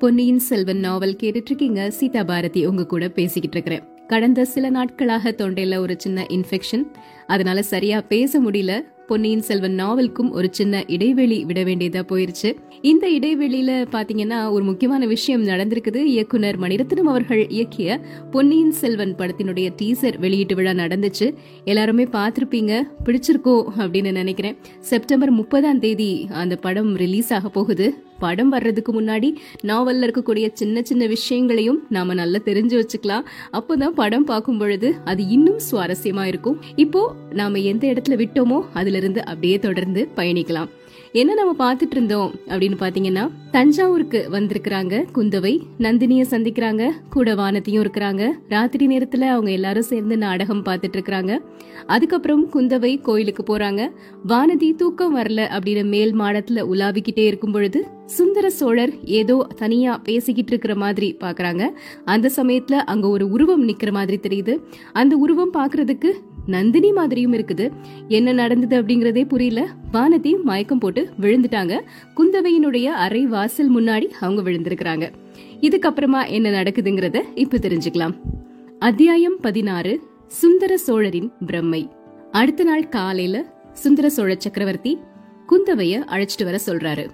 பொன்னியின் செல்வன் நாவல் கேட்டுட்டு இருக்கீங்க சீதா பாரதி உங்க கூட பேசிக்கிட்டு இருக்கிறேன் கடந்த சில நாட்களாக தொண்டையில ஒரு சின்ன இன்ஃபெக்ஷன் அதனால சரியா பேச முடியல. பொன்னியின் செல்வன் நாவலுக்கும் ஒரு சின்ன இடைவெளி விட வேண்டியதா போயிருச்சு. இந்த இடைவெளியில பாத்தீங்கன்னா ஒரு முக்கியமான விஷயம் நடந்திருக்குது. இயக்குனர் மணிரத்னம் அவர்கள் இயக்கிய பொன்னியின் செல்வன் படத்தினுடைய டீசர் வெளியீட்டு விழா நடந்துச்சு. எல்லாருமே பார்த்துருப்பீங்க பிடிச்சிருக்கோ அப்படின்னு நினைக்கிறேன். செப்டம்பர் முப்பதாம் தேதி அந்த படம் ரிலீஸ் ஆக போகுது. படம் வர்றதுக்கு முன்னாடி நாவலில் இருக்கக்கூடிய சின்ன சின்ன விஷயங்களையும் நாம நல்லா தெரிஞ்சு வச்சுக்கலாம். அப்போதான் படம் பார்க்கும் பொழுது அது இன்னும் சுவாரஸ்யமா இருக்கும். இப்போ நாம எந்த இடத்துல விட்டோமோ அதுல இருந்து அப்படியே தொடர்ந்து பயணிக்கலாம். என்ன நம்ம பார்த்துட்டு இருந்தோம் அப்படின்னு பாத்தீங்கன்னா தஞ்சாவூருக்கு வந்திருக்கிறாங்க குந்தவை நந்தினிய சந்திக்கிறாங்க கூட வானத்தையும் இருக்கிறாங்க. ராத்திரி நேரத்துல அவங்க எல்லாரும் சேர்ந்து நாடகம் பார்த்துட்டு இருக்கிறாங்க அதுக்கப்புறம் குந்தவை கோயிலுக்கு போறாங்க. வானதி தூக்கம் வரல அப்படின்னு மேல் மாடத்துல உலாவிக்கிட்டே இருக்கும் பொழுது சுந்தர சோழர் ஏதோ தனியா பேசிக்கிட்டு இருக்கிற மாதிரி பாக்குறாங்க அந்த சமயத்துல அங்க ஒரு உருவம் நிக்கிற மாதிரி தெரியுது. அந்த உருவம் பாக்குறதுக்கு நந்தினி மாதிரியும் இருக்குது. என்ன நடந்தது அப்படிங்கறதே புரியல. வானதி மயக்கம் போட்டு விழுந்துட்டாங்க. குந்தவையினுடைய அறை வாசல் முன்னாடி அவங்க விழுந்திருக்கிறாங்க. இதுக்கப்புறமா என்ன நடக்குதுங்கிறத இப்ப தெரிஞ்சுக்கலாம். அத்தியாயம் பதினாறு சுந்தர சோழரின் பிரம்மை. அடுத்த நாள் காலையில சுந்தர சோழ சக்கரவர்த்தி குந்தவைய அழைச்சிட்டு வர சொல்றாரு.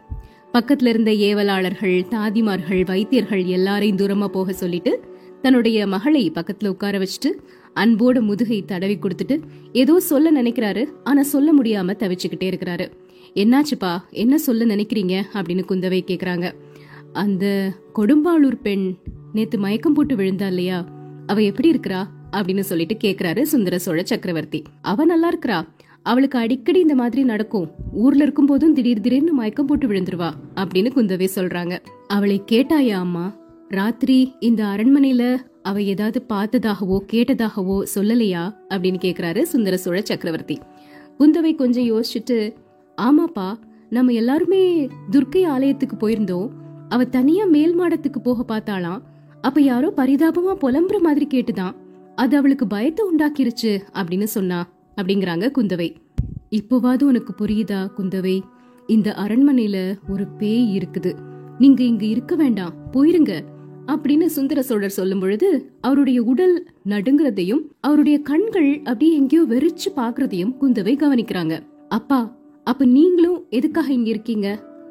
பக்கத்துல இருந்த ஏவலாளர்கள் தாதிமார்கள் வைத்தியர்கள் எல்லாரையும் தூரமா போக சொல்லிட்டு தன்னுடைய மகளை பக்கத்துல உட்கார வச்சுட்டு அன்போட முதுகை தடவி கொடுத்துட்டு ஏதோ சொல்ல நினைக்கிறாரு ஆனா சொல்ல முடியாம தவிச்சுக்கிட்டே இருக்கிறாரு. என்னாச்சுப்பா? என்ன சொல்ல நினைக்கிறீங்க? அப்படின்னு குந்தவை கேக்குறாங்க. அந்த கொடும்பாளூர் பெண் நேத்து மயக்கம் போட்டு விழுந்தா இல்லையா? அவ எப்படி இருக்கிறா? அப்படின்னு சொல்லிட்டு கேக்குறாரு சுந்தர சோழ சக்கரவர்த்தி. அவ நல்லா இருக்கிறா. அவளுக்கு அடிக்கடி இந்த மாதிரி நடக்கும். ஊர்ல இருக்கும் போதும் திடீர் திடீர்னு மயக்கம் போட்டு விழுந்துருவா அப்படின்னு குந்தவை சொல்றாங்க. அவளை கேட்டாயா அம்மா? ராத்திரி இந்த அரண்மனையில அவ ஏதாவது பார்த்ததாகவோ கேட்டதாகவோ சொல்லலையா? அப்படின்னு கேக்குறாரு சுந்தர சோழ சக்கரவர்த்தி. குந்தவை கொஞ்சம் யோசிச்சுட்டு ஆமாப்பா நம்ம எல்லாருமே துர்க்கை ஆலயத்துக்கு போயிருந்தோம். அவ தனியா மேல் மாடத்துக்கு போக பார்த்தாளாம். அப்ப யாரோ பரிதாபமா புலம்புற மாதிரி கேட்டுதான். அது அவளுக்கு பயத்தை உண்டாக்கிருச்சு அப்படின்னு சொன்னா அப்படிங்கிறாங்க குந்தவை. இப்போவாது உனக்கு புரியுதா குந்தவை? இந்த அரண்மனையில ஒரு பேய் இருக்குது. நீங்க இங்க இருக்க வேண்டாம். போயிருங்க. அப்படின்னு சுந்தர சோழர் சொல்லும் பொழுது அவருடைய உடல் நடுங்குறதையும் அவருடைய கண்கள் அப்படியே எங்கேயோ வெறிச்சு பாக்குறதையும் குந்தவை கவனிக்கிறாங்க. அப்பா அப்ப நீங்களும் எதுக்காக இங்க இருக்கீங்க?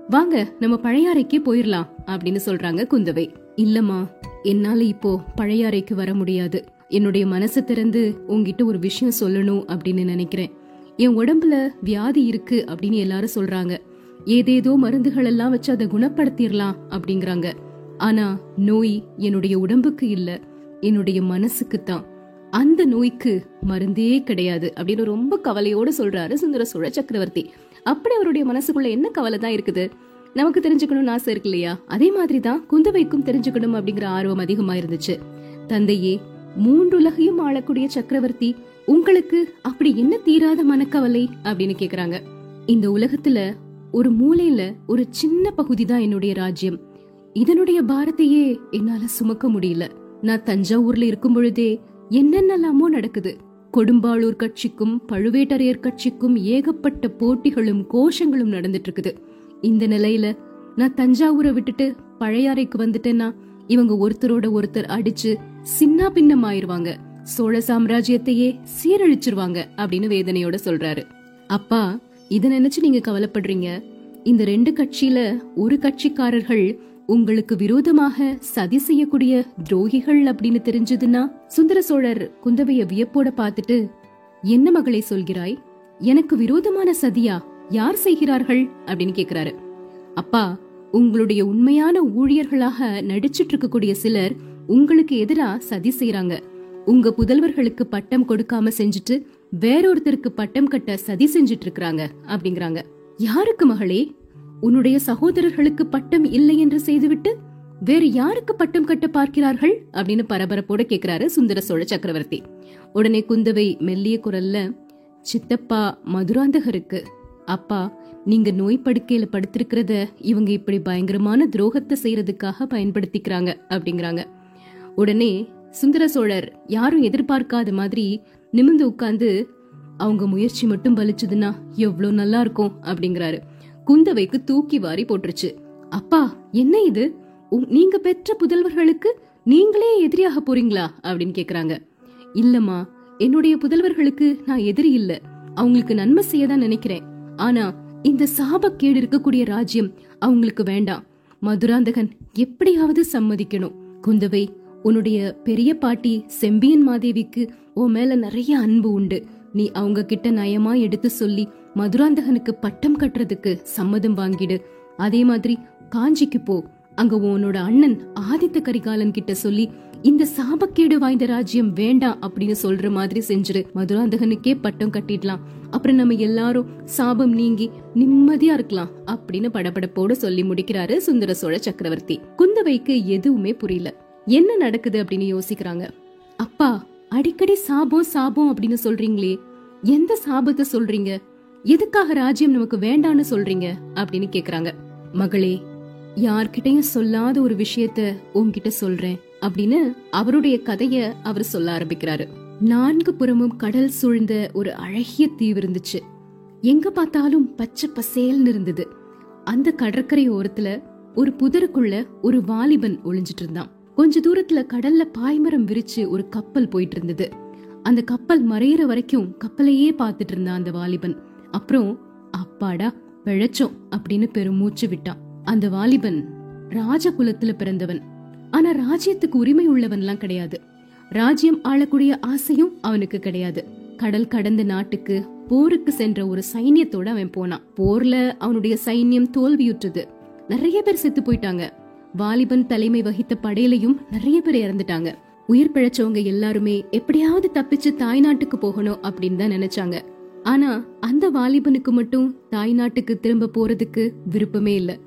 வாங்க நம்ம பழையாறைக்கே போயிடலாம் அப்படின்னு சொல்றாங்க குந்தவை. இல்லம்மா என்னால இப்போ பழையாறைக்கு வர முடியாது. என்னுடைய மனசு திறந்து உங்ககிட்ட ஒரு விஷயம் சொல்லணும் அப்படின்னு நினைக்கிறேன். என் உடம்புல வியாதி இருக்கு அப்படின்னு எல்லாரும் சொல்றாங்க. ஏதேதோ மருந்துகள் எல்லாம் வச்சு அதை குணப்படுத்திடலாம் அப்படிங்கிறாங்க. ஆனா நோய் என்னுடைய உடம்புக்கு இல்ல என்னுடைய மனசுக்கு தான். அந்த நோய்க்கு மருந்தே கிடையாது அப்படின்னு ரொம்ப கவலையோடு சொல்றாரு சுந்தர சோழ சக்கரவர்த்தி. அப்படி அவருடைய மனசுக்குள்ள என்ன கவலை தான் இருக்குது? நமக்கு தெரிஞ்சுக்கணும்னு ஆசை இருக்கு இல்லையா? அதே மாதிரி தான் குந்தவைக்கும் தெரிஞ்சுக்கணும் அப்படிங்கிற ஆர்வம் அதிகமா இருந்துச்சு. தந்தையே மூன்றுலகையும் ஆளக்கூடிய சக்கரவர்த்தி உங்களுக்கு அப்படி என்ன தீராத மனக்கவலை அப்படின்னு கேக்குறாங்க. இந்த உலகத்துல ஒரு மூலையில ஒரு சின்ன பகுதி தான் என்னுடைய ராஜ்யம். இதனுடைய பாரத்தையே என்னால சுமக்க முடியல. நான் தஞ்சாவூர்ல இருக்கும் பொழுதே என்னென்னலாமோ நடக்குது. கொடும்பாளூர் கட்சிக்கும் பழுவேட்டரையர் கட்சிக்கும் ஏகப்பட்ட போட்டிகளும் கோஷங்களும் நடந்துட்டு இருக்குது இந்த நிலையில நான் தஞ்சாவூரை விட்டுட்டு பழையாறைக்கு வந்துட்டேன்னா இவங்க ஒருத்தரோட ஒருத்தர் அடிச்சு சின்ன பின்னம் ஆயிருவாங்க சோழ சாம்ராஜ்யத்தையே சீரழிச்சிருவாங்க அப்படின்னு வேதனையோட சொல்றாரு. அப்பா இத நினைச்சு நீங்க கவலைப்படுறீங்க. இந்த ரெண்டு கட்சியில ஒரு கட்சிக்காரர்கள் உங்களுக்கு விரோதமாக சதி செய்யக்கூடிய துரோகிகள் அப்படின்னு தெரிஞ்சதுன்னா சுந்தர சோழர் குந்தவைய வியப்போட பார்த்துட்டு என்ன மகளை சொல்கிறாய்? எனக்கு விரோதமான சதியா? யார் செய்கிறார்கள்? அப்படின்னு கேக்குறாரு. அப்பா உங்களுடைய உண்மையான ஊழியர்களாக நடிச்சிட்டு இருக்கக்கூடிய சிலர் உங்களுக்கு எதிரா சதி செய்யறாங்க உங்க புதல்வர்களுக்கு பட்டம் கொடுக்காம செஞ்சுட்டு வேறொருத்தருக்கு பட்டம் கட்ட சதி செஞ்சுட்டு இருக்கிறாங்க அப்படிங்கறாங்க. யாருக்கு மகளே? உன்னுடைய சகோதரர்களுக்கு பட்டம் இல்லை என்று செய்துவிட்டு வேறு யாருக்கு பட்டம் கட்ட பார்க்கிறார்கள்? அப்படின்னு பரபரப்போட கேக்குறாரு சுந்தர சோழ சக்கரவர்த்தி. உடனே குந்தவை மெல்லிய குரல்ல சித்தப்பா மதுராந்தகருக்கு. அப்பா நீங்க நோய் படுக்கையில படுத்திருக்கிறத இவங்க இப்படி பயங்கரமான துரோகத்தை செய்யறதுக்காக பயன்படுத்திக்கிறாங்க அப்படிங்கிறாங்க. உடனே சுந்தர சோழர் யாரும் எதிர்பார்க்காத மாதிரி நிமிந்து உட்கார்ந்து அவங்க முயற்சி மட்டும் பலிச்சதுன்னா எவ்வளவு நல்லா இருக்கும் அப்படிங்கிறாரு. குந்தவைக்கு தூக்கி வாரி போட்டுருச்சு. அப்பா என்ன இது? நீங்க பெற்ற புதல்வர்களுக்கு நீங்களே எதிரியாக போறீங்களா? அப்படின்னு கேக்குறாங்க. இல்லம்மா என்னுடைய புதல்வர்களுக்கு நான் எதிரி இல்ல. அவங்களுக்கு நன்மை செய்ய தான் நினைக்கிறேன். ஆனா இந்த சாபக்கேடு இருக்கக்கூடிய ராஜ்யம் அவங்களுக்கு வேண்டாம். மதுராந்தகன் எப்படியாவது சம்மதிக்கணும். குந்தவை உன்னுடைய பெரிய பாட்டி செம்பியன் மாதேவிக்கு உன் மேல நிறைய அன்பு உண்டு. நீ அவங்க கிட்ட நயமா எடுத்து சொல்லி மதுராந்தகனுக்கு பட்டம் கட்டுறதுக்கு சம்மதம் வாங்கிடு. அதே மாதிரி காஞ்சிக்கு போ. அங்க உன்னோட அண்ணன் ஆதித்த கரிகாலன் கிட்ட சொல்லி இந்த சாபக்கேடு வாய்ந்த ராஜ்யம் வேண்டாம் அப்படின்னு சொல்ற மாதிரி செஞ்சிரு. மதுராந்தகனுக்கே பட்டம் கட்டிடலாம். அப்புறம் நம்ம எல்லாரும் சாபம் நீங்கி நிம்மதியா இருக்கலாம் அப்படின்னு படபடப்போட சொல்லி முடிக்கிறாரு சுந்தர சோழ சக்கரவர்த்தி. குந்தவைக்கு எதுவுமே புரியல. என்ன நடக்குது அப்படின்னு யோசிக்கிறாங்க. அப்பா அடிக்கடி சாபம் சாபம் அப்படின்னு சொல்றீங்களே. எந்த சாபத்தை சொல்றீங்க? எதுக்காக ராஜ்யம் நமக்கு வேண்டான்னு சொல்றீங்க? அப்படின்னு கேக்குறாங்க. மகளே யார்கிட்டயும் சொல்லாத ஒரு விஷயத்த உன்கிட்ட சொல்றேன் அப்படின்னு அவருடைய கதைய அவர் சொல்ல ஆரம்பிக்கிறாரு. நான்கு புறமும் கடல் சூழ்ந்த ஒரு அழகிய தீவு இருந்துச்சு. எங்க பார்த்தாலும் பச்சை பசேல்னு இருந்தது. அந்த கடற்கரை ஓரத்துல ஒரு புதருக்குள்ள ஒரு வாலிபன் ஒளிஞ்சிட்டு இருந்தான். கொஞ்ச தூரத்துல கடல்ல பாய்மரம் விரிச்சு ஒரு கப்பல் போயிட்டு இருந்தது. அந்த கப்பல் மறையிற வரைக்கும் கப்பலையே பார்த்துட்டு இருந்தான் அந்த வாலிபன். அப்புறம் அப்பாடா பிழைச்சோம் அப்படின்னு பெருமூச்சு விட்டான் அந்த வாலிபன் ராஜகுலத்துல பிறந்தவன். ஆனா ராஜ்யத்துக்கு உரிமை உள்ளவன்லாம் கிடையாது. ராஜ்யம் ஆளக்கூடிய ஆசையும் அவனுக்கு கிடையாது. கடல் கடந்த நாட்டுக்கு போருக்கு சென்ற ஒரு சைன்யத்தோட அவன் போனான். போர்ல அவனுடைய சைன்யம் தோல்வியுற்றது. நிறைய பேர் செத்து போயிட்டாங்க. வாலிபன் தலைமை வகித்த படையிலையும் நிறைய பேர் இறந்துட்டாங்க. உயிர் பிழைச்சவங்க எல்லாருமே எப்படியாவது தப்பிச்சு தாய்நாட்டுக்கு போகணும் அப்படின்னு தான் நினைச்சாங்க. ஆனா அந்த வாலிபனுக்கு மட்டும் தாய்நாட்டுக்கு திரும்ப போறதுக்கு விருப்பமே இல்ல.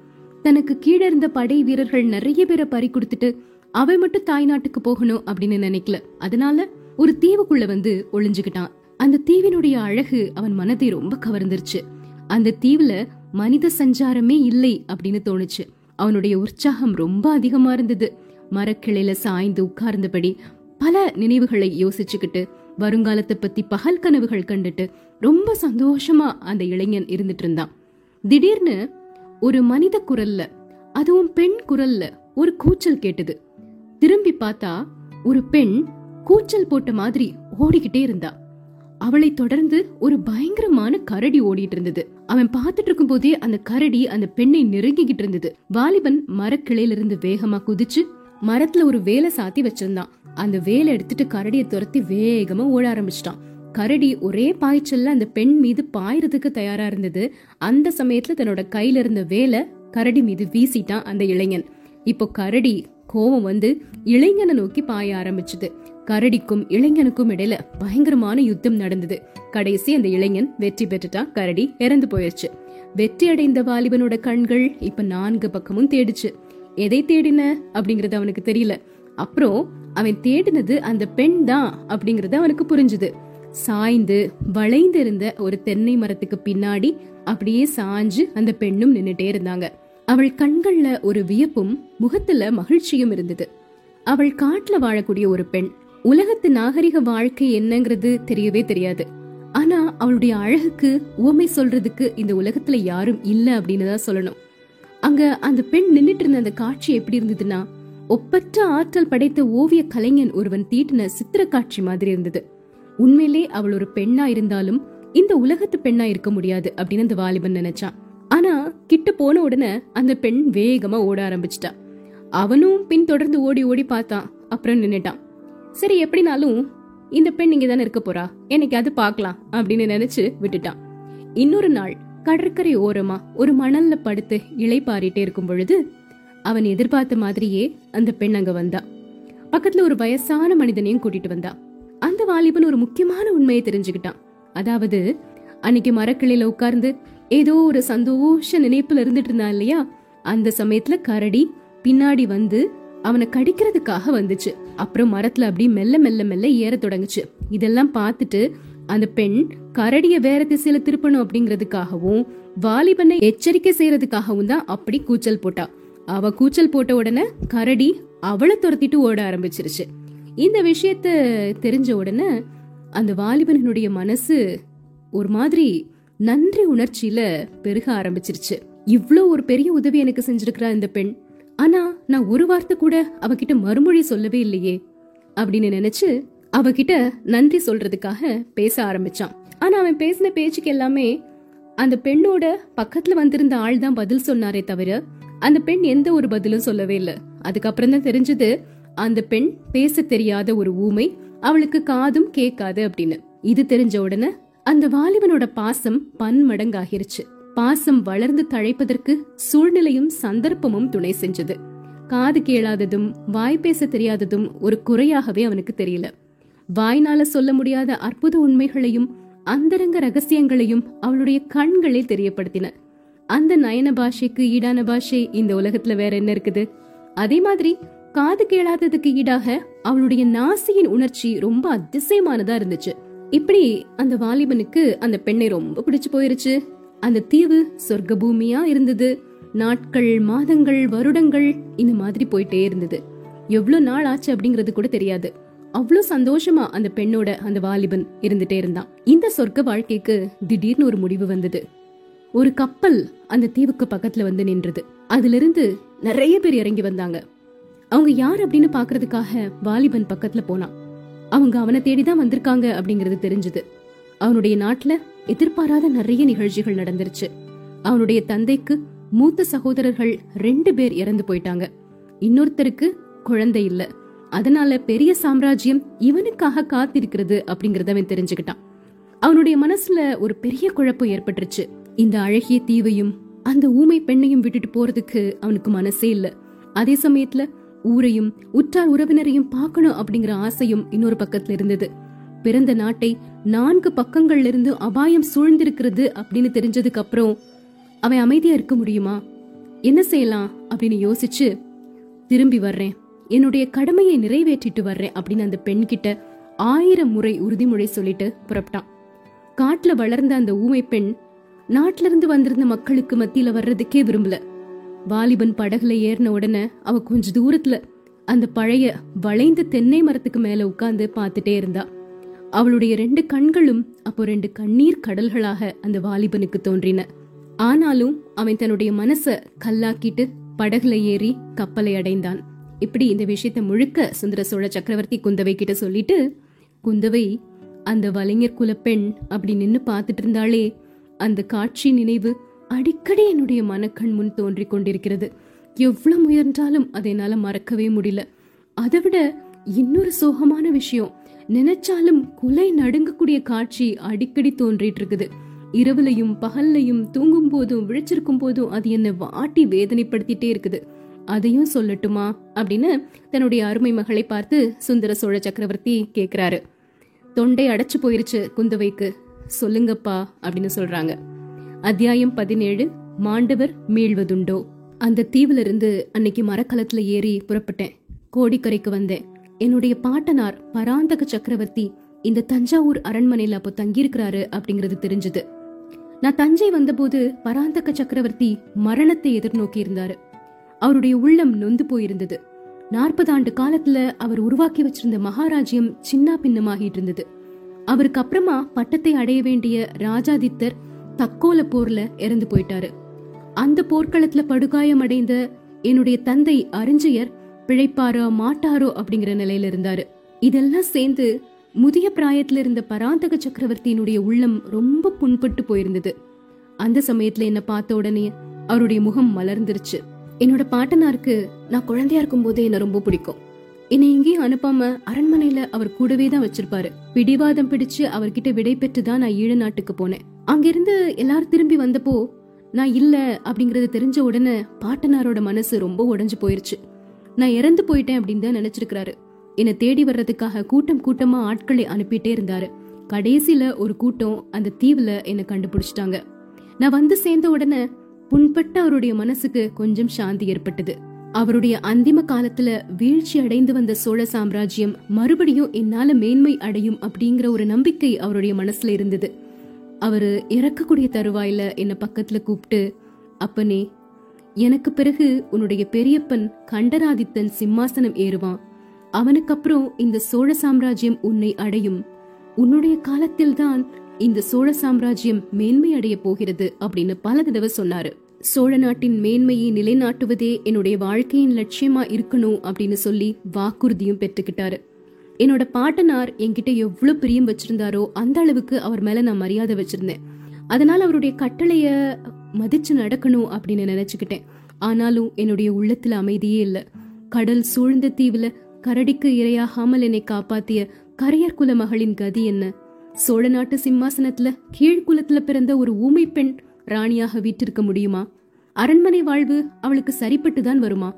தனக்கு கீழே இருந்த படை வீரர்கள் நிறைய பேரை பறி கொடுத்துட்டு அவன் மட்டும் தாய்நாட்டுக்கு போகணும் அப்படின்னு நினைக்கல. அதனால ஒரு தீவுக்குள்ள வந்து ஒளிஞ்சுக்கிட்டான். அந்த தீவினுடைய அழகு அவன் மனதை ரொம்ப கவர்ந்துருச்சு. அந்த தீவுல மனித சஞ்சாரமே இல்லை அப்படின்னு தோணுச்சு. அவனுடைய உற்சாகம் ரொம்ப அதிகமா இருந்தது. மரக்கிளையில சாய்ந்து உட்கார்ந்தபடி பல நினைவுகளை யோசிச்சுக்கிட்டு வருங்காலத்தை பத்தி பகல் கனவுகள் கண்டுட்டு ரொம்ப சந்தோஷமா அந்த இளைஞன் இருந்துட்டு இருந்தான். திடீர்னு ஒரு மனித குரல்ல அதுவும் பெண் குரல்ல ஒரு கூச்சல் கேட்டது. திரும்பி பார்த்தா ஒரு பெண் கூச்சல் போட்ட மாதிரி ஓடிக்கிட்டே இருந்தா. அவளை தொடர்ந்து ஒரு பயங்கரமான கரடி ஓடிட்டு இருந்தது. அவன் பார்த்துட்டு இருக்கும் போதே அந்த கரடி அந்த பெண்ணை நெருங்கிக்கிட்டு இருந்தது. வாலிபன் மரக்கிளையிலிருந்து வேகமா குதிச்சு மரத்துல ஒரு வேலை சாத்தி வச்சிருந்தான். அந்த வேலை எடுத்துட்டு கரடியை துரத்தி வேகமா ஓட ஆரம்பிச்சிட்டான். கரடி ஒரே பாய்ச்சல்ல அந்த பெண் மீது பாயறதுக்கு தயாரா இருந்தது. அந்த சமயத்துல தன்னோட கையில இருந்த வேலை கரடி மீது வீசிட்டான் அந்த இளைஞன். இப்போ கரடி கோவம் வந்து இளைஞனை நோக்கி பாய ஆரம்பிச்சது. கரடிக்கும் இளைஞனுக்கும் இடையில பயங்கரமான யுத்தம் நடந்தது. கடைசி அந்த இளைஞன் வெற்றி பெற்றுட்டான். கரடி இறந்து போயிடுச்சு வெற்றி அடைந்த வாலிபனோட கண்கள் இப்ப நான்கு பக்கமும் தேடிச்சு. எதை தேடின? அப்படிங்கறது அவனுக்கு தெரியல. அப்புறம் அவன் தேடினது அந்த பெண் தான் அப்படிங்கறது அவனுக்கு புரிஞ்சுது. சாய்ந்து வளைந்து இருந்த ஒரு தென்னை மரத்துக்கு பின்னாடி அப்படியே சாஞ்சு அந்த பெண்ணும் நின்னுட்டே இருந்தாங்க. அவள் கண்கள்ல ஒரு வியப்பும் முகத்துல மகிழ்ச்சியும் இருந்தது. அவள் காட்டுல வாழக்கூடிய ஒரு பெண் உலகத்து நாகரிக வாழ்க்கை என்னங்கிறது தெரியவே தெரியாது. ஆனா அவளுடைய அழகுக்கு உவமை சொல்றதுக்கு இந்த உலகத்துல யாரும் இல்ல அப்படின்னு தான் சொல்லணும். அங்க அந்த பெண் நின்னுட்டு இருந்த அந்த காட்சி எப்படி இருந்ததுன்னா ஒப்பற்ற ஆற்றல் படைத்த ஓவிய கலைஞன் ஒருவன் தீட்டின சித்திர காட்சி மாதிரி இருந்தது. உண்மையிலே அவள் ஒரு பெண்ணா இருந்தாலும் இந்த உலகத்து பெண்ணா இருக்க முடியாது அப்படின்னு அந்த வாலிபன் நினைச்சான். ஆனா கிட்ட போன உடனே அந்த பெண் வேகமா ஓட ஆரம்பிச்சிட்டா. அவனும் பின் தொடர்ந்து ஓடி ஓடி பார்த்தான். அப்புறம் நின்னுட்டான். சரி எப்படினாலும் இந்த பெண் இங்க தானே இருக்க போறா. எனக்கு அது பார்க்கலாம் அப்படின்னு நினைச்சு விட்டுட்டான். இன்னொரு நாள் கடற்கரை ஓரமா ஒரு மணல்ல படுத்து இளைப்பாரிட்டே இருக்கும் பொழுது அவன் எதிர்பார்த்த மாதிரியே அந்த பெண் அங்க வந்தா. பக்கத்துல ஒரு வயசான மனிதனையும் கூட்டிட்டு வந்தா. அந்த வாலிபன் ஒரு முக்கியமான உண்மையை தெரிஞ்சுக்கிட்டான். அதாவது அன்னைக்கு மரக்கிளையில உட்கார்ந்து ஏதோ ஒரு சந்தோஷ நினைப்புல இருந்துட்டு இருந்தான் இல்லையா? அந்த சமயத்துல கரடி பின்னாடி வந்து அவனை கடிக்கிறதுக்காக வந்துச்சு. அப்புறம் மரத்துல அப்படியே மெல்ல மெல்ல மெல்ல ஏற தொடங்குச்சு. இதெல்லாம் பார்த்துட்டு அந்த பெண் கரடிய வேற திசையில திருப்பணும் அப்படிங்கறதுக்காகவும் வாலிபனை எச்சரிக்கை செய்யறதுக்காகவும் தான் அப்படி கூச்சல் போட்டா. அவ கூச்சல் போட்ட உடனே கரடி அவளை துரத்திட்டு ஓட ஆரம்பிச்சிருச்சு. இந்த விஷயத்த தெரிஞ்ச உடனே அந்த வாலிபனுடைய மனசு ஒரு மாதிரி நன்றி உணர்ச்சியில பெருக ஆரம்பிச்சிருச்சு. இவ்வளோ ஒரு பெரிய உதவி எனக்கு செஞ்சிருக்கிறா இந்த பெண். ஆனா நான் ஒரு வார்த்தை கூட அவகிட்ட மறுமொழி சொல்லவே இல்லையே அப்படின்னு நினைச்சு அவகிட்ட நன்றி சொல்றதுக்காக பேச ஆரம்பிச்சான். ஆனா அவன் பேசின பேச்சுக்கு எல்லாமே அந்த பெண்ணோட பக்கத்துல வந்திருந்த ஆள் தான் பதில் சொன்னாரே தவிர அந்த பெண் எந்த ஒரு பதிலும் சொல்லவே இல்ல. அதுக்கப்புறம் தான் தெரிஞ்சது அந்த பெண் பேச தெரியாத ஒரு ஊமை அவளுக்கு காதும் கேட்காது அப்படின்னு. இது தெரிஞ்ச உடனே அந்த வாலிபனோட பாசம் பன்மடங்காகிருச்சு. பாசம் வளர்ந்து தழைப்பதற்கு சூழ்நிலையும் சந்தர்ப்பமும் துணை செஞ்சது. காது கேளாததும் வாய் பேச தெரியாததும் ஒரு குறையாகவே அவனுக்கு தெரியல. வாய்னால சொல்ல முடியாத அற்புத உண்மைகளையும் அந்தரங்க ரகசியங்களையும் அவளுடைய கண்களே தெரியப்படுத்தின. அந்த நயன பாஷைக்கு ஈடான பாஷை இந்த உலகத்துல வேற என்ன இருக்குது? அதே மாதிரி காது கேளாததுக்கு ஈடாக அவளுடைய நாசியின் உணர்ச்சி ரொம்ப அதிசயமானதா இருந்துச்சு. இப்படி அந்த வாலிபனுக்கு அந்த பெண்ணை ரொம்ப பிடிச்சு போயிருச்சு. அந்த தீவு சொர்க்க பூமியா இருந்தது. நாட்கள் மாதங்கள் வருடங்கள் இந்த மாதிரி போயிட்டே இருந்தது. எவ்வளவு நாள் ஆச்சு அப்படிங்கறது கூட தெரியாது. அவ்வளவு சந்தோஷமா அந்த பெண்ணோட அந்த வாலிபன் இருந்துட்டே இருந்தான். இந்த சொர்க்க வாழ்க்கைக்கு திடீர்னு ஒரு முடிவு வந்தது. ஒரு கப்பல் அந்த தீவுக்கு பக்கத்துல வந்து நின்றது. அதுல இருந்து நிறைய பேர் இறங்கி வந்தாங்க. அவங்க யார் அப்படின்னு பாக்குறதுக்காக வாலிபன் பக்கத்துல போனான். அவங்க அவனை தேடிதான் வந்திருக்காங்க அப்படிங்கறது தெரிஞ்சது. அவனுடைய நாட்டுல எதிர்பாராத நிறைய நிகழ்ச்சிகள் நடந்துருச்சு. அவனுடைய தந்தைக்கு மூத்த சகோதரர்கள் ரெண்டு பேர் இறந்து போயிட்டாங்க. இன்னொருத்தருக்கு குழந்தை இல்ல. அதனால பெரிய சாம்ராஜ்யம் இவனுக்காக காத்திருக்கிறது அப்படிங்கறத அவன் தெரிஞ்சுக்கிட்டான். அவனுடைய மனசுல ஒரு பெரிய குழப்பம் ஏற்பட்டுருச்சு. இந்த அழகிய தீவையும் அந்த ஊமை பெண்ணையும் விட்டுட்டு போறதுக்கு அவனுக்கு மனசே இல்ல. அதே சமயத்துல ஊரையும் உற்றார் உறவினரையும் பார்க்கணும் அப்படிங்கிற ஆசையும் இன்னொரு பக்கத்துல இருந்தது. பிறந்த நாட்டை நான்கு பக்கங்கள்ல இருந்து அபாயம் சூழ்ந்திருக்கிறது அப்படின்னு தெரிஞ்சதுக்கு அப்புறம் அவன் அமைதியா இருக்க முடியுமா? என்ன செய்யலாம் அப்படின்னு யோசிச்சு திரும்பி வர்றேன். என்னுடைய கடமையை நிறைவேற்றிட்டு வர்றேன் அப்படின்னு அந்த பெண் கிட்ட ஆயிரம் முறை உறுதிமொழி சொல்லிட்டு புறப்பட்டான். காட்டுல வளர்ந்த அந்த ஊமை பெண் நாட்டுல இருந்து வந்திருந்த மக்களுக்கு மத்தியில வர்றதுக்கே விரும்பல. வாலிபன் படகுல ஏறின உடனே அவ கொஞ்ச தூரத்துல அந்த பழைய வளைந்த தென்னை மரத்துக்கு மேல உட்கார்ந்து பார்த்துட்டே இருந்தா. அவளுடைய ரெண்டு கண்களும் அப்போ ரெண்டு கண்ணீர் கடல்களாக அந்த வாலிபனுக்கு தோன்றின. ஆனாலும் அவன் தன்னுடைய மனச கல்லாக்கிட்டு படகுல ஏறி கப்பலை அடைந்தான். இப்படி இந்த விஷயத்த முழுக்க சுந்தர சோழ சக்கரவர்த்தி குந்தவை கிட்ட சொல்லிட்டு குந்தவை அந்த வலைஞர் குலப்பெண் அப்படி நின்னு பார்த்துட்டு இருந்தாலே அந்த காட்சி நினைவு அடிக்கடி என்னுடைய மனக்கண் முன் தோன்றிக் கொண்டிருக்கிறது. எவ்வளவு முயன்றாலும் அதை என்னால மறக்கவே முடியல. அதை விட இன்னொரு சோகமான விஷயம் நினைச்சாலும் குலை நடுங்கக்கூடிய காட்சி அடிக்கடி தோன்றிட்டு இருக்குது. இரவுலையும் பகல்லையும் தூங்கும் போதும் விழிச்சிருக்கும் போதும் அது என்ன வாட்டி வேதனைப்படுத்திட்டே இருக்குது. அதையும் சொல்லட்டுமா அப்படின்னு தன்னுடைய அருமை மகளை பார்த்து சுந்தர சோழ சக்கரவர்த்தி கேக்குறாரு. தொண்டை அடைச்சு போயிருச்சு குந்தவைக்கு. சொல்லுங்கப்பா அப்படின்னு சொல்றாங்க. அத்தியாயம் பதினேழு மாண்டவர் மீள்வதுண்டோ? அந்த தீவுல இருந்து அன்னைக்கு மரக்கலத்துல ஏறி புறப்பட்டேன். கோடிக்கரைக்கு வந்தேன். என்னுடைய பாட்டனார் பராந்தக சக்கரவர்த்தி இந்த தஞ்சாவூர் அரண்மனையில அப்போ தங்கியிருக்கிறாரு அப்படிங்கறது தெரிஞ்சது. நான் தஞ்சை வந்தபோது பராந்தக சக்கரவர்த்தி மரணத்தை எதிர்நோக்கி இருந்தாரு அவருடைய உள்ளம் நொந்து போயிருந்தது. நாற்பது ஆண்டு காலத்துல அவர் உருவாக்கி வச்சிருந்த மகாராஜ்யம் சின்ன பின்னமாகிட்டு இருந்தது. அவருக்கு அப்புறமா பட்டத்தை அடைய வேண்டிய ராஜாதித்தர் தக்கோல போர்ல இறந்து போயிட்டாரு. அந்த போர்க்களத்துல படுகாயம் அடைந்த என்னுடைய தந்தை அரிஞ்சயர் பிழைப்பாரோ மாட்டாரோ அப்படிங்கிற நிலையில இருந்தாரு. இதெல்லாம் சேர்ந்து முதிய பிராயத்துல இருந்த பராந்தக சக்கரவர்த்தியினுடைய உள்ளம் ரொம்ப புண்பட்டு போயிருந்தது. அந்த சமயத்துல என்ன பார்த்த உடனே அவருடைய முகம் மலர்ந்துருச்சு. என்னோட பாட்டனாருக்கு நான் குழந்தையா இருக்கும் போதே என்ன ரொம்ப பிடிக்கும். என்னை எங்கேயும் அனுப்பாம அரண்மனையில அவர் கூடவே தான் வச்சிருப்பாரு. பிடிவாதம் பிடிச்சு அவர்கிட்ட விடை பெற்று தான் நான் ஈழ நாட்டுக்கு போனேன். அங்கிருந்து எல்லாரும் திரும்பி வந்தப்போ நான் இல்ல அப்படிங்கறது தெரிஞ்ச உடனே பாட்டனாரோட மனசு ரொம்ப உடஞ்சு போயிருச்சு. நான் இறந்து போயிட்டேன் அப்படின்னு தான் நினைச்சிருக்கிறாரு. என்னை தேடி வர்றதுக்காக கூட்டம் கூட்டமா ஆட்களை அனுப்பிட்டே இருந்தாரு. கடைசியில ஒரு கூட்டம் அந்த தீவுல என்னை கண்டுபிடிச்சிட்டாங்க. நான் வந்து சேர்ந்த உடனே புண்பட்ட அவருடைய மனசுக்கு கொஞ்சம் சாந்தி ஏற்பட்டது. அவருடைய அந்திம காலத்துல வீழ்ச்சி அடைந்து வந்த சோழ சாம்ராஜ்யம் மறுபடியும் என்னால மேன்மை அடையும் அப்படிங்கிற ஒரு நம்பிக்கை அவருடைய மனசுல இருந்தது. அவரு இறக்கக்கூடிய தருவாயில என்ன பக்கத்துல கூப்பிட்டு அப்பனே எனக்கு பிறகு உன்னுடைய பெரியப்பன் கண்டராதித்தன் சிம்மாசனம் ஏறுவான். அவனுக்கு அப்புறம் இந்த சோழ சாம்ராஜ்யம் உன்னை அடையும். உன்னுடைய காலத்தில்தான் இந்த சோழ சாம்ராஜ்யம் மேன்மை அடைய போகிறது அப்படின்னு பல தடவை சொன்னாரு. சோழ நாட்டின் மேன்மையை நிலைநாட்டுவதே என்னுடைய வாழ்க்கையின் லட்சியமா இருக்கணும் அப்படின்னு சொல்லி வாக்குறுதியும் பெற்றுக்கிட்டாரு. என்னோட பாட்டனார் என்கிட்ட எவ்வளவு பிரியம் வச்சிருந்தாரோ அந்த அளவுக்கு அவர் மேல நான் மரியாதை வச்சிருந்தேன். அதனால அவருடைய கட்டளைய மதிச்சு நடக்கணும் அப்படின்னு நினைச்சுக்கிட்டேன். ஆனாலும் என்னுடைய உள்ளத்துல அமைதியே இல்ல. கடல் சூழ்ந்த தீவுல கரடிக்கு இரையாகாமல் என்னை காப்பாத்திய கரையர் குல மகளின் கதி என்ன? சோழ நாட்டு சிம்மாசனத்துல கீழ்குலத்துல பிறந்த ஒரு ஊமை பெண் ராணியாக வீட்டிருக்க முடியுமா? அரண்மனை வாழ்வு அவளுக்கு சரிப்பட்டு தான் வருமா?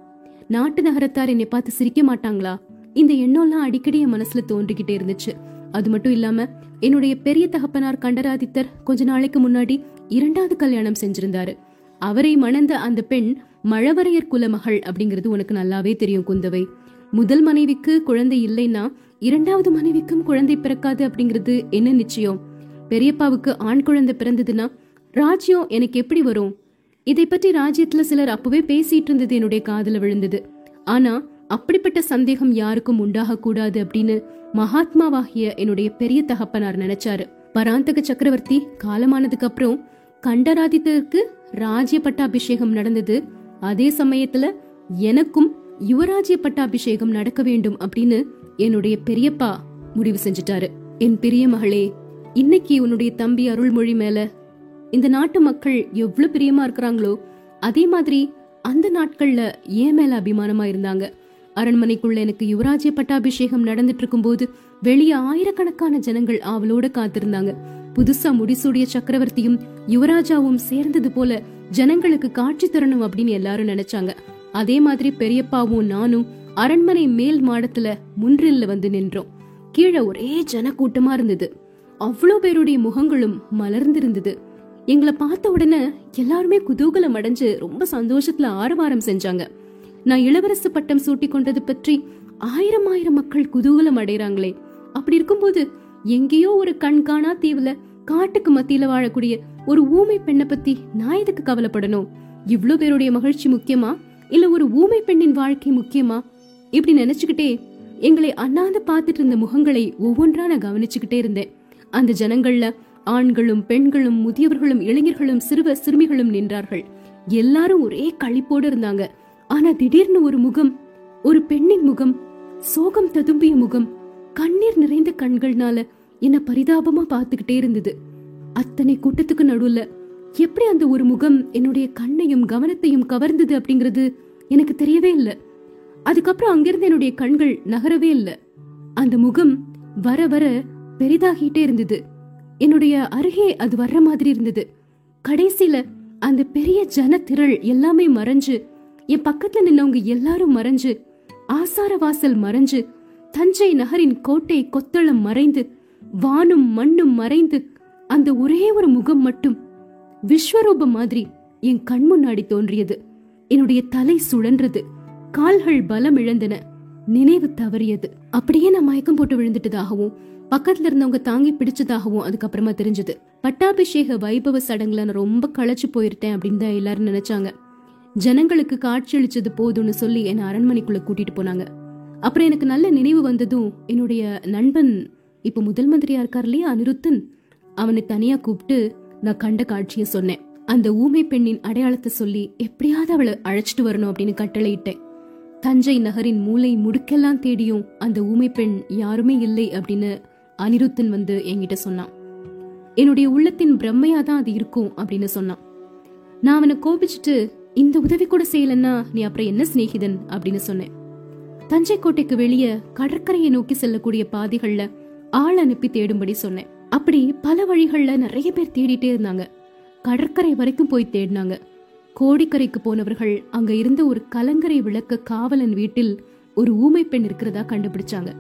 நாட்டு நகரத்தார் என்னை பார்த்து சிரிக்க மாட்டாங்களா? இந்த எண்ணம்லாம் அடிக்கடி என் மனசுல தோன்றிக்கிட்டே இருந்துச்சு. அது மட்டும் இல்லாம என்னுடைய பெரிய தகப்பனார் கண்டராதித்தர் கொஞ்ச நாளைக்கு முன்னாடி இரண்டாவது கல்யாணம் செஞ்சிருந்தாரு. அவரை மணந்த அந்த பெண் மழவரையர் குல மகள் அப்படிங்கிறது உனக்கு நல்லாவே தெரியும் குந்தவை. முதல் மனைவிக்கு குழந்தை இல்லைன்னா இரண்டாவது மனைவிக்கும் குழந்தை பிறக்காது அப்படிங்கிறது என்ன நிச்சயம்? பெரியப்பாவுக்கு ஆண் குழந்தை பிறந்ததுன்னா ராஜ்யம் எனக்கு எப்படி வரும்? இதை பற்றி ராஜ்யத்துல சிலர் அப்பவே பேசிட்டு இருந்தது என்னுடைய காதுல விழுந்தது. ஆனா அப்படிப்பட்ட சந்தேகம் யாருக்கும் உண்டாக கூடாது அப்படின்னு மகாத்மாவாகிய என்னுடைய பெரிய தகப்பனார் நினைச்சாரு. பராந்தக சக்கரவர்த்தி காலமானதுக்கு அப்புறம் கண்டராதித்தருக்கு ராஜ்ய பட்டாபிஷேகம் நடந்தது. அதே சமயத்துல எனக்கும் யுவராஜ்ய பட்டாபிஷேகம் நடக்க வேண்டும் அப்படின்னு என்னுடைய பெரியப்பா முடிவு செஞ்சுட்டாரு. என் பெரிய மகளே இன்னைக்கு உன்னுடைய தம்பி அருள்மொழி மேல இந்த நாட்டு மக்கள் எவ்வளவு பிரியமா இருக்கிறாங்களோ அதே மாதிரி அந்த நாட்கள்ல ஏன் மேல அபிமானமா இருந்தாங்க? அரண்மனைக்குள்ள எனக்கு யுவராஜ்ய பட்டாபிஷேகம் நடந்துட்டு இருக்கும்போது வெளியே ஆயிரக்கணக்கான ஜனங்கள் ஆவலோட காத்திருந்தாங்க. புதுசா முடிசூடிய சக்கரவர்த்தியும் யுவராஜாவும் சேர்ந்தது போல ஜனங்களுக்கு காட்சி தரணும் அப்படின்னு எல்லாரும் நினைச்சாங்க. அதே மாதிரி பெரியப்பாவும் நானும் அரண்மனை மேல் மாடத்துல முன்றில்ல வந்து நின்றோம். கீழே ஒரே ஜன கூட்டமா இருந்தது. அவ்வளோ பேருடைய முகங்களும் மலர்ந்திருந்தது. எங்களை பார்த்த உடனே எல்லாருமே குதூகலம் அடைஞ்சு ரொம்ப சந்தோஷத்துல ஆரவாரம் செஞ்சாங்க. நான் இளவரசு பட்டம் சூட்டி கொண்டது பற்றி ஆயிரம் ஆயிரம் மக்கள் குதூகலம் அடைறாங்களே அப்படி இருக்கும்போது எங்கேயோ ஒரு கண்காணா தீவுல காட்டுக்கு மத்தியில வாழக்கூடிய ஒரு ஊமை பெண்ணை பத்தி நான் எதுக்கு கவலைப்படணும்? இவ்ளோ பேருடைய மகிழ்ச்சி முக்கியமா? இல்ல ஒரு ஊமை பெண்ணின் வாழ்க்கை முக்கியமா? இப்படி நினைச்சுக்கிட்டே எங்களை அண்ணாந்து பார்த்துட்டு இருந்த முகங்களை ஒவ்வொன்றா நான் கவனிச்சுக்கிட்டே இருந்தேன். அந்த ஜனங்கள்ல ஆண்களும் பெண்களும் முதியவர்களும் இளைஞர்களும் சிறுவர் சிறுமிகளும் நின்றார்கள். எல்லாரும் ஒரே களிப்போடு இருந்தாங்க. ஆனா திடீர்னு ஒரு முகம் ஒரு பெண்ணின் முகம் சோகம் ததும்பிய முகம் கண்ணீர் நிறைந்த கண்கள்னால என்ன பரிதாபமா பார்த்துக்கிட்டே இருந்தது. அத்தனை கூட்டத்துக்கு நடுவுல எப்படி அந்த ஒரு முகம் என்னுடைய கண்ணையும் கவனத்தையும் கவர்ந்தது அப்படிங்கிறது எனக்கு தெரியவே இல்லை. அதுக்கப்புறம் அங்கிருந்து என்னுடைய கண்கள் நகரவே இல்லை. அந்த முகம் வர வர பெரிதாகிட்டே இருந்தது. என்னுடைய அருகே அது வர்ற மாதிரி இருந்தது. கடைசியில அந்த பெரிய ஜன திரள் எல்லாமே மறைஞ்சு என் பக்கத்துல நின்னவங்க எல்லாரும் மறைஞ்சு ஆசார வாசல் மறைஞ்சு தஞ்சை நகரின் கோட்டை கொத்தளம் மறைந்து வானும் மண்ணும் மறைந்து அந்த ஒரே ஒரு முகம் மட்டும் விஸ்வரூபம் மாதிரி என் கண் முன்னாடி தோன்றியது. என்னுடைய தலை சுழன்றது. கால்கள் பலம் இழந்தன நினைவு தவறியது. அப்படியே நான் மயக்கம் போட்டு விழுந்துட்டதாகவும் பக்கத்துல இருந்தவங்க தாங்கி பிடிச்சதாகவும் அதுக்கப்புறமா தெரிஞ்சது. பட்டாபிஷேக வைபவ சடங்குல நான் ரொம்ப களைச்சு போயிருட்டேன் அப்படின்னு தான் எல்லாரும் நினைச்சாங்க. ஜனங்களுக்கு காட்சியளிச்சது போதும்னு சொல்லி என்னை அரண்மனைக்குள்ள கூட்டிட்டு போனாங்க. அப்புறம் எனக்கு நல்ல நினைவு வந்ததும் என்னுடைய நண்பன் இப்ப முதல் மந்திரியா இருக்கார் இல்லையா அனிருத்தன் அவனை தனியா கூப்பிட்டு நான் கண்ட காட்சியை சொன்னேன். அந்த ஊமை பெண்ணின் அடையாளத்தை சொல்லி எப்படியாவது அவளை அழைச்சிட்டு வரணும் அப்படின்னு கட்டளையிட்டேன். தஞ்சை நகரின் மூளை முடுக்கெல்லாம் தேடியும் அந்த ஊமை பெண் யாருமே இல்லை அப்படின்னு அனிருத்தன் வந்து என்கிட்ட சொன்னான். என்னுடைய உள்ளத்தின் பிரம்மையா தான் அது இருக்கும் அப்படின்னு சொன்னான். நான் அவனை கோபிச்சுட்டு இந்த உதவி கூட செய்யலன்னா நீ அப்புறம் என்ன சிநேகிதன்? அப்படின்னு சொன்னேன். தஞ்சை கோட்டைக்கு வெளியே கடற்கரையை நோக்கி செல்லக்கூடிய பாதைகள்ல ஆள் அனுப்பி தேடும்படி சொன்னேன். அப்படி பல வழிகள்ல நிறைய பேர் தேடிட்டே இருந்தாங்க. கடற்கரை வரைக்கும் போய் தேடினாங்க. கோடிக்கரைக்கு போனவர்கள் அங்க இருந்த ஒரு கலங்கரை விளக்க காவலன் வீட்டில் ஒரு ஊமை பெண் இருக்கிறதா கண்டுபிடிச்சாங்க.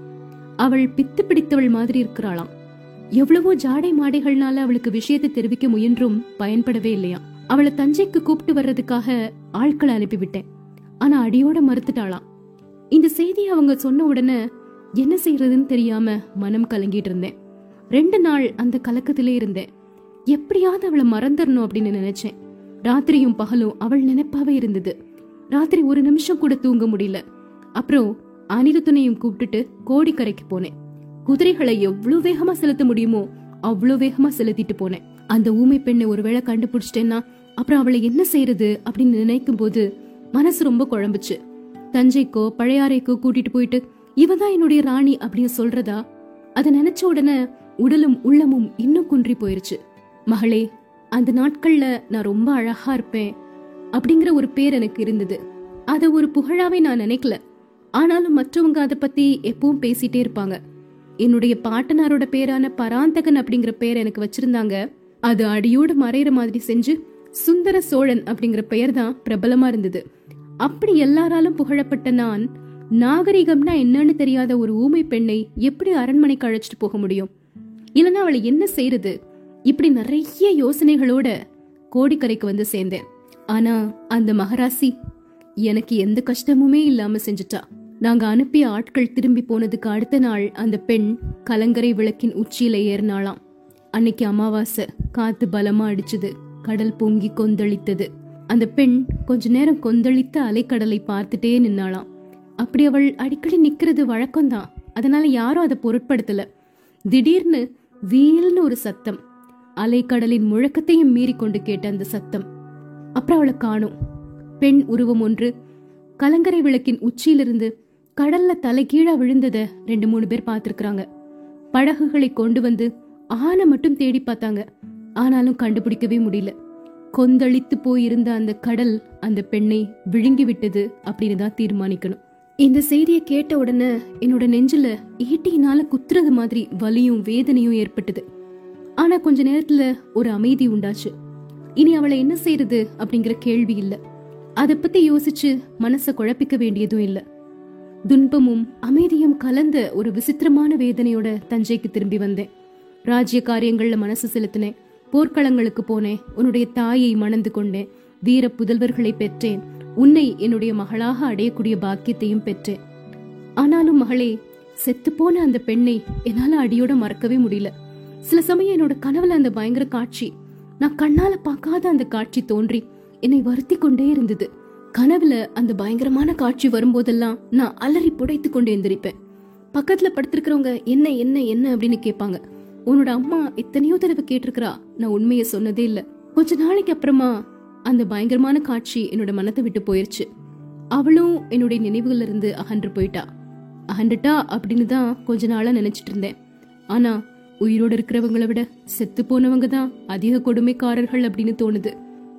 அவள் பித்து பிடித்தவள் மாதிரி இருக்கிறாளாம். எவ்வளவோ ஜாடை மாடைகள்னால அவளுக்கு விஷயத்தை தெரிவிக்க முயன்றும் பயன்படவே இல்லையா. அவளை தஞ்சைக்கு கூப்பிட்டு வர்றதுக்காக ஆட்களை அனுப்பிவிட்டேன். ஆனா அடியோட மறுத்துட்டாளாம். இந்த செய்தி அவங்க சொன்ன உடனே என்ன செய்யறதுன்னு தெரியாம மனம் கலங்கிட்டு இருந்தேன். ரெண்டு நாள் அந்த கலக்கத்திலே இருந்தேன். எப்படியாவது அவளை மறந்துடணும் அப்படின்னு நினைச்சேன். ராத்திரியும் பகலும் அவள் நினைப்பாவே இருந்தது. ராத்திரி ஒரு நிமிஷம் கூட தூங்க முடியல. அப்புறம் அனிருத்தனையும் கூப்பிட்டுட்டு கோடிக்கரைக்கு போனேன். குதிரைகளை எவ்வளவு வேகமா செலுத்த முடியுமோ அவ்வளவு வேகமா செலுத்திட்டு போனேன். அந்த ஊமை பெண்ணை ஒருவேளை கண்டுபிடிச்சிட்டேன்னா அப்புறம் அவளை என்ன செய்யறது அப்படின்னு நினைக்கும் போது மனசு ரொம்ப குழம்புச்சு. தஞ்சைக்கோ பழையாறைக்கோ கூட்டிட்டு போயிட்டு இவ தான் என்னுடைய ராணி அப்படின்னு சொல்றதா? அதை நினைச்ச உடனே உடலும் உள்ளமும் இன்னும் குன்றி போயிருச்சு. மகளே அந்த நாட்கள்ல நான் ரொம்ப அழகா இருப்பேன் அப்படிங்கிற ஒரு பேர் எனக்கு இருந்தது. அதை ஒரு புகழாவே நான் நினைக்கல. ஆனாலும் மற்றவங்க அதை பத்தி எப்பவும் பேசிட்டே இருப்பாங்க. என்னுடைய பாட்டனாரோட பேரான பராந்தகன் அப்படிங்கிற பேர் எனக்கு வச்சிருந்தாங்க. அது அடியோடு மறையிற மாதிரி செஞ்சு சுந்தர சோழன் அப்படிங்கிற பெயர் தான் பிரபலமா இருந்தது. அப்படி எல்லாராலும் புகழப்பட்ட நான் நாகரிகம்னா என்னன்னு தெரியாத ஒரு ஊமை பெண்ணை எப்படி அரண்மனைக்கு அழைச்சிட்டு போக முடியும்? இல்லைன்னா அவளை என்ன செய்யறது இப்படி நிறைய யோசனைகளோட கோடிக்கரைக்கு வந்து சேர்ந்தேன். ஆனா அந்த மகராசி எனக்கு எந்த கஷ்டமுமே இல்லாம செஞ்சுட்டா. நாங்க அனுப்பிய ஆட்கள் திரும்பி போனதுக்கு அடுத்த நாள் அந்த பெண் கலங்கரை விளக்கின் உச்சியில ஏறினாளாம். அன்னைக்கு அமாவாசை காத்து பலமா அடிச்சது கடல் பொங்கி கொந்தளித்தது. அந்த பெண் கொஞ்ச நேரம் கொந்தளித்த அலைக்கடலை பார்த்துட்டே நின்னாளாம். அப்படி அவள் அடிக்கடி நிக்கிறது வழக்கம்தான். அதனால யாரும் அதை பொருட்படுத்தல. திடீர்னு வீல்னு ஒரு சத்தம். அலைக்கடலின் முழக்கத்தையும் மீறி கொண்டு கேட்ட அந்த சத்தம். அப்புறம் அவளை காணும். பெண் உருவம் ஒன்று. கலங்கரை விளக்கின் உச்சியிலிருந்து கடல்ல தலை கீழா விழுந்தத ரெண்டு மூணு பேர் பார்த்திருக்கிறாங்க. படகுகளை கொண்டு வந்து ஆனை மட்டும் தேடி பார்த்தாங்க. ஆனாலும் கண்டுபிடிக்கவே முடியல. கொந்தளித்து போயிருந்த அந்த கடல் அந்த பெண்ணை விழுங்கி விட்டது அப்படின்னு தான் தீர்மானிக்கணும். இந்த செய்தியை கேட்ட உடனே என்னோட நெஞ்சில ஈட்டியினால குத்துறது மாதிரி வலியும் வேதனையும் ஏற்பட்டது. ஆனா கொஞ்ச நேரத்துல ஒரு அமைதி உண்டாச்சு. இனி அவளை என்ன செய்யறது அப்படிங்கிற கேள்வி இல்ல. அத பத்தி யோசிச்சு மனச குழப்பிக்க வேண்டியதும் இல்ல. துன்பமும் அமைதியும் கலந்த ஒரு விசித்திரமான வேதனையோட தஞ்சைக்கு திரும்பி வந்தேன். ராஜ்ய காரியங்கள்ல மனசு செலுத்தினேன். போர்க்களங்களுக்கு போனேன். உன்னுடைய தாயை மணந்து கொண்டேன். வீர புதல்வர்களை பெற்றேன். உன்னை என்னுடைய மகளாக அடையக்கூடிய பாக்கியத்தையும் பெற்றேன். ஆனாலும் மகளே செத்து போன அந்த பெண்ணை என்னால அடியோட மறக்கவே முடியல. சில சமயம் என்னோட கனவுல அந்த பயங்கர காட்சி. நான் கண்ணால பார்க்காத அந்த காட்சி தோன்றி என்னை வருத்தி கொண்டே இருந்தது. கனவுல அந்த பயங்கரமான காட்சி வரும்போதெல்லாம் நான் அலறி புடைத்து கொண்டு எந்திரிப்பேன். பக்கத்துல படுத்திருக்கிறவங்க என்ன என்ன என்ன? அப்படின்னு கேட்பாங்க. உன்னோட அம்மா எத்தனையோ தடவை கேட்டிருக்கிறா. நான் உண்மையை சொன்னதே இல்ல. கொஞ்ச நாளைக்கு அப்புறமா அந்த பயங்கரமான காட்சி என்னோட மனத்தை விட்டு போயிருச்சு. அவளும் என்னுடைய நினைவுகள்ல இருந்து அகன்று போயிட்டா. அகண்டுட்டா அப்படின்னு தான் கொஞ்ச நாளா நினைச்சிட்டு இருந்தேன். ஆனா உயிரோட இருக்கிறவங்கள விட செத்து போனவங்க தான் அதிக கொடுமைக்காரர்கள் அப்படின்னு தோணுது.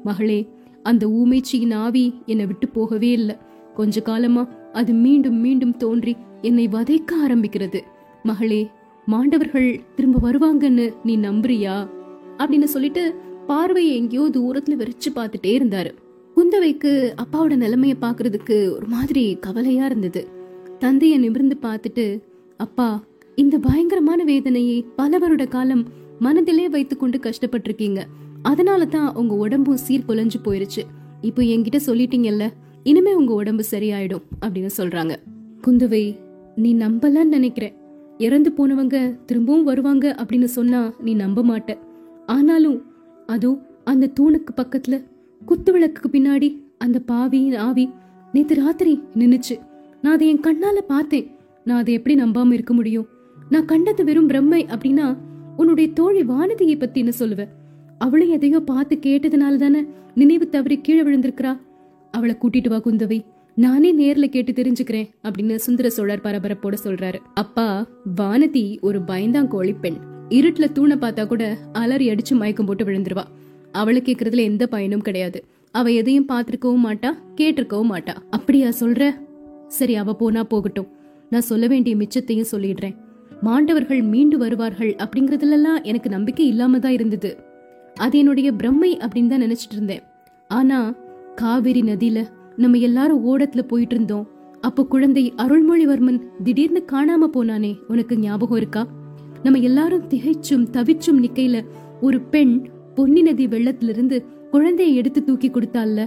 மகளே அந்த ஊமைச்சியின் ஆவி என்னை விட்டு போகவே இல்லை. கொஞ்ச காலமா அது மீண்டும் மீண்டும் தோன்றி என்னை வதைக்க ஆரம்பிக்கிறது. மகளே மாண்டவர்கள் திரும்ப வருவாங்கன்னு நீ நம்புறியா? அப்படின்னு சொல்லிட்டு பார்வையை எங்கேயோ தூரத்துல விரிச்சு பார்த்துட்டே இருந்தாரு. குந்தவைக்கு அப்பாவோட நிலைமைய பாக்குறதுக்கு ஒரு மாதிரி கவலையா இருந்தது. தந்தைய நிமிர்ந்து பார்த்துட்டு அப்பா இந்த பயங்கரமான வேதனையை பல வருட காலம் மனதிலே வைத்துக்கொண்டு கஷ்டப்பட்டிருக்கீங்க. அதனால தான் உங்க உடம்பும் சீர் குலைஞ்சு போயிருச்சு. இப்போ என்கிட்ட சொல்லிட்டீங்கல்ல இனிமே உங்க உடம்பு சரியாயிடும் அப்படின்னு சொல்றாங்க. குந்தவை நீ நம்பலன்னு நினைக்கிறேன். இறந்து போனவங்க திரும்பவும் வருவாங்க அப்படின்னு சொன்னா நீ நம்ப மாட்ட. ஆனாலும் அதோ அந்த தூணுக்கு பக்கத்துல குத்து விளக்குக்கு பின்னாடி அந்த பாவி ஆவி நேத்து ராத்திரி நின்னுச்சு. நான் அதை என் கண்ணால பார்த்தேன். நான் அதை எப்படி நம்பாம இருக்க முடியும்? நான் கண்டது வெறும் பிரம்மை அப்படின்னா உன்னுடைய தோழி வானதியை பத்தி என்ன சொல்லுவ? அவளும் எதையோ பார்த்து கேட்டதுனால தானே நினைவு தவறி கீழே விழுந்திருக்கிறா? அவளை கூட்டிட்டு வா குந்தவை. நானே நேர்ல கேட்டு தெரிஞ்சுக்கிறேன் அப்படின்னு சுந்தர சோழர் பரபரப்போட சொல்றாரு. அப்பா வானதி ஒரு பயந்தாங்கோழி பெண். இருட்டுல தூணை பார்த்தா கூட அலறி அடிச்சு மயக்கம் போட்டு விழுந்துருவா. அவளை கேக்குறதுல எந்த பயனும் கிடையாது. அவ எதையும் பார்த்திருக்கவும் மாட்டா கேட்டிருக்கவும் மாட்டா. அப்படியா சொல்ற? சரி அவ போனா போகட்டும். நான் சொல்ல வேண்டிய மிச்சத்தையும் சொல்லிடுறேன். மாண்டவர்கள் மீண்டு வருவார்கள் அப்படிங்கறதுலலாம் எனக்கு நம்பிக்கை இல்லாம தான் இருந்தது. அது என்னுடைய பிரம்மை அப்படின்னு தான் நினைச்சிட்டு இருந்தேன். ஆனா காவிரி நதியில நம்ம எல்லாரும் ஓடத்துல போயிட்டு இருந்தோம் அப்போ குழந்தை அருள்மொழிவர்மன் திடீர்னு காணாம போனானே உனக்கு ஞாபகம் இருக்கா? நம்ம எல்லாரும் திகைச்சும் தவிச்சும் நிக்கையில ஒரு பெண் பொன்னி நதி வெள்ளத்திலிருந்து குழந்தையை எடுத்து தூக்கி கொடுத்தாள்ல.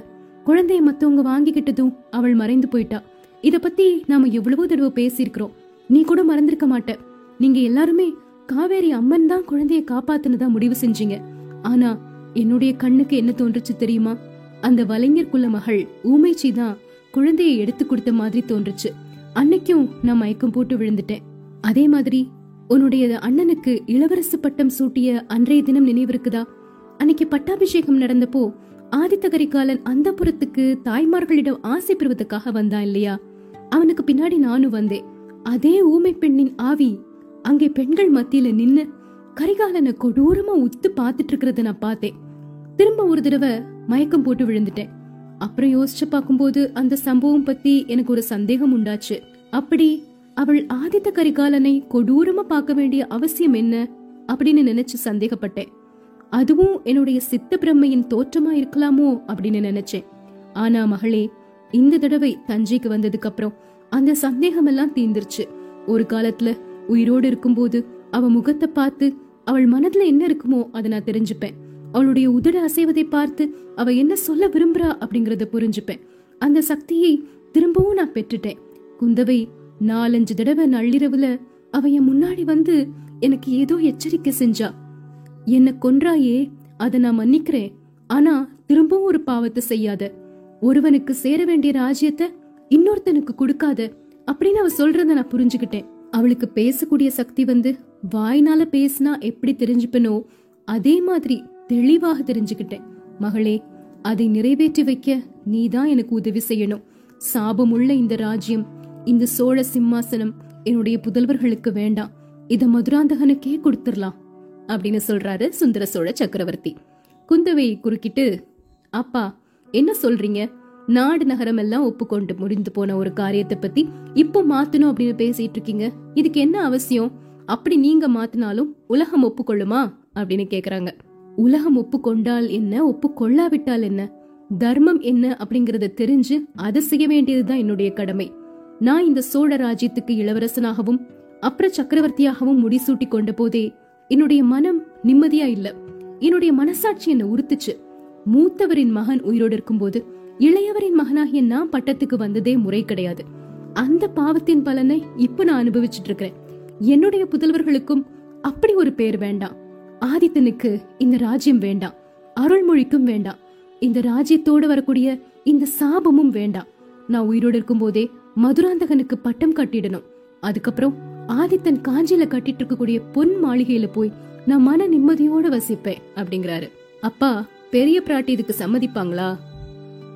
குழந்தைய மத்தவங்க வாங்கிக்கிட்டதும் அவள் மறைந்து போயிட்டா. இத பத்தி நாம எவ்வளவோ தடவை பேசியிருக்கிறோம். நீ கூட மறந்திருக்க மாட்ட. நீங்க எல்லாருமே காவேரி அம்மன் தான் குழந்தைய காப்பாத்துனதா முடிவு செஞ்சீங்க. ஆனா என்னுடைய கண்ணுக்கு என்ன தோன்றுச்சு தெரியுமா? அந்த வலைஞர் குல மகள் ஊமைச்சி தான் குழந்தையை எடுத்து கொடுத்த மாதிரி தோன்றுச்சு. அன்னைக்கும் நான் மயக்கம் போட்டு விழுந்துட்டேன். அதே மாதிரி உன்னுடைய அண்ணனுக்கு இளவரசு பட்டம் சூட்டிய அன்றைய தினம் நினைவிருக்குதா? அன்னைக்கு பட்டாபிஷேகம் நடந்தப்போ ஆதித்த கரிகாலன் அந்த புறத்துக்கு தாய்மார்களிடம் ஆசை பெறுவதற்காக வந்தான் இல்லையா? அவனுக்கு பின்னாடி நானும் வந்தேன். அதே ஊமை பெண்ணின் ஆவி அங்கே பெண்கள் மத்தியில நின்னு கரிகாலனை கொடூரமா உத்து பார்த்துட்டு இருக்கிறத நான் பார்த்தேன். திரும்ப ஒரு தடவை மயக்கம் போட்டு விழுந்துட்டேன். அப்புறம் யோசிச்சு பார்க்கும்போது அந்த சம்பவம் பத்தி எனக்கு ஒரு சந்தேகம் உண்டாச்சு. அப்படி அவள் ஆதித்த கரிகாலனை கொடூரமா பார்க்க வேண்டிய அவசியம் என்ன அப்படின்னு நினைச்சு சந்தேகப்பட்டேன். அதுவும் என்னுடைய சித்த பிரம்மையின் தோற்றமா இருக்கலாமோ அப்படின்னு நினைச்சேன். ஆனா மகளே இந்த தடவை தஞ்சைக்கு வந்ததுக்கு அப்புறம் அந்த சந்தேகம் எல்லாம் தீந்துருச்சு ஒரு காலத்துல உயிரோடு இருக்கும்போது அவ முகத்தை பார்த்து அவள் மனதுல என்ன இருக்குமோ அதை நான் தெரிஞ்சுப்பேன். அவளுடைய உதட அசைவதை பார்த்து அவ என்ன சொல்ல விரும்புறா அப்படிங்கறத புரிஞ்சுப்பேன். அந்த சக்தியை திரும்பவும் நான் பெற்றுட்டேன். குந்தவை நாலஞ்சு தடவை நள்ளிரவுல அவ என் முன்னாடி வந்து எனக்கு ஏதோ எச்சரிக்கை செஞ்சா. என்ன கொன்றாயே அதை நான் மன்னிக்கிறேன். ஆனா திரும்பவும் ஒரு பாவத்தை செய்யாத. ஒருவனுக்கு சேர வேண்டிய ராஜ்யத்தை இன்னொருத்தனுக்கு கொடுக்காத. அப்படின்னு அவ சொல்றத நான் புரிஞ்சுக்கிட்டேன். அவளுக்கு பேசக்கூடிய சக்தி வந்து வாய்னால பேசினா எப்படி தெரிஞ்சுப்பனோ அதே மாதிரி தெளிவாக தெரிஞ்சுக்கிட்டேன். மகளே அதை நிறைவேற்றி வைக்க நீதான் எனக்கு உதவி செய்யணும். சாபமுள்ள இந்த ராஜ்யம் இந்த சோழ சிம்மாசனம் என்னுடைய புதல்வர்களுக்கு வேண்டாம். இத மதுராந்தகனுக்கே கொடுத்துடலாம் அப்படின்னு சொல்றாரு சுந்தர சோழ சக்கரவர்த்தி. குந்தவை குறுக்கிட்டு அப்பா என்ன சொல்றீங்க? நாடு நகரம் எல்லாம் ஒப்புக்கொண்டு முடிந்து போன ஒரு காரியத்தை பத்தி இப்போ மாத்தணும் அப்படின்னு பேசிட்டு இருக்கீங்க. இதுக்கு என்ன அவசியம்? அப்படி நீங்க மாத்தினாலும் உலகம் ஒப்புக்கொள்ளுமா? அப்படின்னு கேக்குறாங்க. உலகம் ஒப்புக்கொண்டால் என்ன? ஒப்புக்கொள்ளாவிட்டால் என்ன? தர்மம் என்ன அப்படிங்கறத தெரிஞ்சு அதை செய்ய வேண்டியதுதான் என்னுடைய கடமை. நான் இந்த சோழ ராஜ்யத்துக்கு இளவரசனாகவும் அப்புறம் சக்கரவர்த்தியாகவும் முடிசூட்டி கொண்ட போதே என்னுடைய மனம் நிம்மதியா இல்ல. என்னுடைய மனசாட்சி என்ன உறுத்துச்சு. மூத்தவரின் மகன் உயிரோடு இருக்கும்போது இளையவரின் மகனாகிய நான் பட்டத்துக்கு வந்ததே முறை கிடையாது. அந்த பாவத்தின் பலனை இப்ப நான் அனுபவிச்சுட்டு இருக்கிறேன் என்னுடைய புதல்வர்களுக்கும் அப்படி ஒரு பேர் வேண்டாம். ஆதித்தனுக்கு இந்த ராஜ்யம் வேண்டாம். அருள்மொழிக்கும் வேண்டாம். இந்த ராஜ்யத்தோடு வரக்கூடிய இந்த சாபமும் வேண்டாம். நான் உயிரோடு இருக்கும் போதே மதுராந்தகனுக்கு பட்டம் கட்டிடணும். அதுக்கப்புறம் ஆதித்தன் காஞ்சியில கட்டிட்டு இருக்கக்கூடிய பொன் மாளிகையில போய் நான் மன நிம்மதியோட வசிப்பேன் அப்படிங்கிறாரு. அப்பா பெரிய பிராட்டி இதுக்கு சம்மதிப்பாங்களா?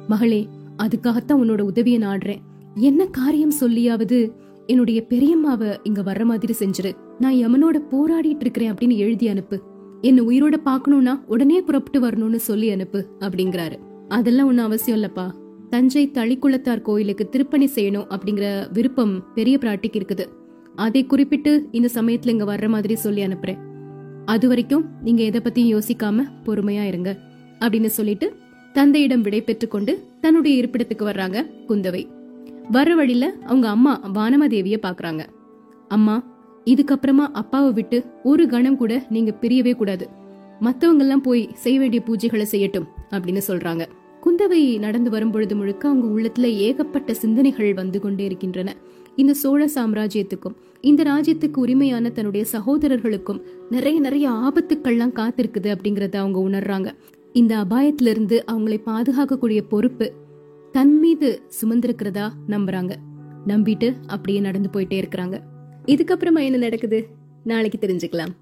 மகளே அதுக்காகத்தான் உன்னோட உதவியை நாடுறேன் என்ன காரியம் சொல்லியாவது என்னுடைய பெரியம்மாவ இங்க வர்ற மாதிரி செஞ்சிரு. நான் யமனோட போராடிட்டு இருக்கிறேன் அப்படின்னு எழுதி அனுப்பு. என்ன உயிரோட பாக்கணும்னா உடனே புறப்பட்டு வரணும்னு சொல்லி அனுப்பு அப்படிங்கிறாரு. அதெல்லாம் ஒன்னும் அவசியம் இல்லப்பா. தஞ்சை தளிக்குளத்தார் கோயிலுக்கு திருப்பணி செய்யணும் அப்படிங்கிற விருப்பம் பெரிய பிராட்டிக்கு இருக்குது. அதை குறிப்பிட்டு இந்த சமயத்துல இங்க வர்ற மாதிரி சொல்லி அனுப்புறேன். அது வரைக்கும் நீங்க எதை பத்தியும் யோசிக்காம பொறுமையா இருங்க அப்படின்னு சொல்லிட்டு தந்தையிடம் விடை கொண்டு தன்னுடைய இருப்பிடத்துக்கு வர்றாங்க குந்தவை. வர்ற வழியில அவங்க அம்மா வானமாதேவிய பாக்குறாங்க. அம்மா இதுக்கப்புறமா அப்பாவை விட்டு ஒரு கணம் கூட நீங்க பிரியவே கூடாது. மத்தவங்க எல்லாம் போய் செய்ய வேண்டிய பூஜைகளை செய்யட்டும் அப்படின்னு சொல்றாங்க. குந்தவை நடந்து வரும் பொழுது முழுக்க அவங்க உள்ளத்துல ஏகப்பட்ட சிந்தனைகள் வந்து கொண்டே இருக்கின்றன. இந்த சோழ சாம்ராஜ்யத்துக்கும் இந்த ராஜ்யத்துக்கு உரிமையான தன்னுடைய சகோதரர்களுக்கும் நிறைய நிறைய ஆபத்துக்கள்லாம் காத்திருக்குது அப்படிங்கறத அவங்க உணர்றாங்க. இந்த அபாயத்திலிருந்து அவங்களை பாதுகாக்கக்கூடிய பொறுப்பு தன் மீது சுமந்திருக்கிறதா நம்புறாங்க. நம்பிட்டு அப்படியே நடந்து போயிட்டே இருக்கிறாங்க. இதுக்கப்புறமா என்ன நடக்குது? நாளைக்கு தெரிஞ்சுக்கலாம்.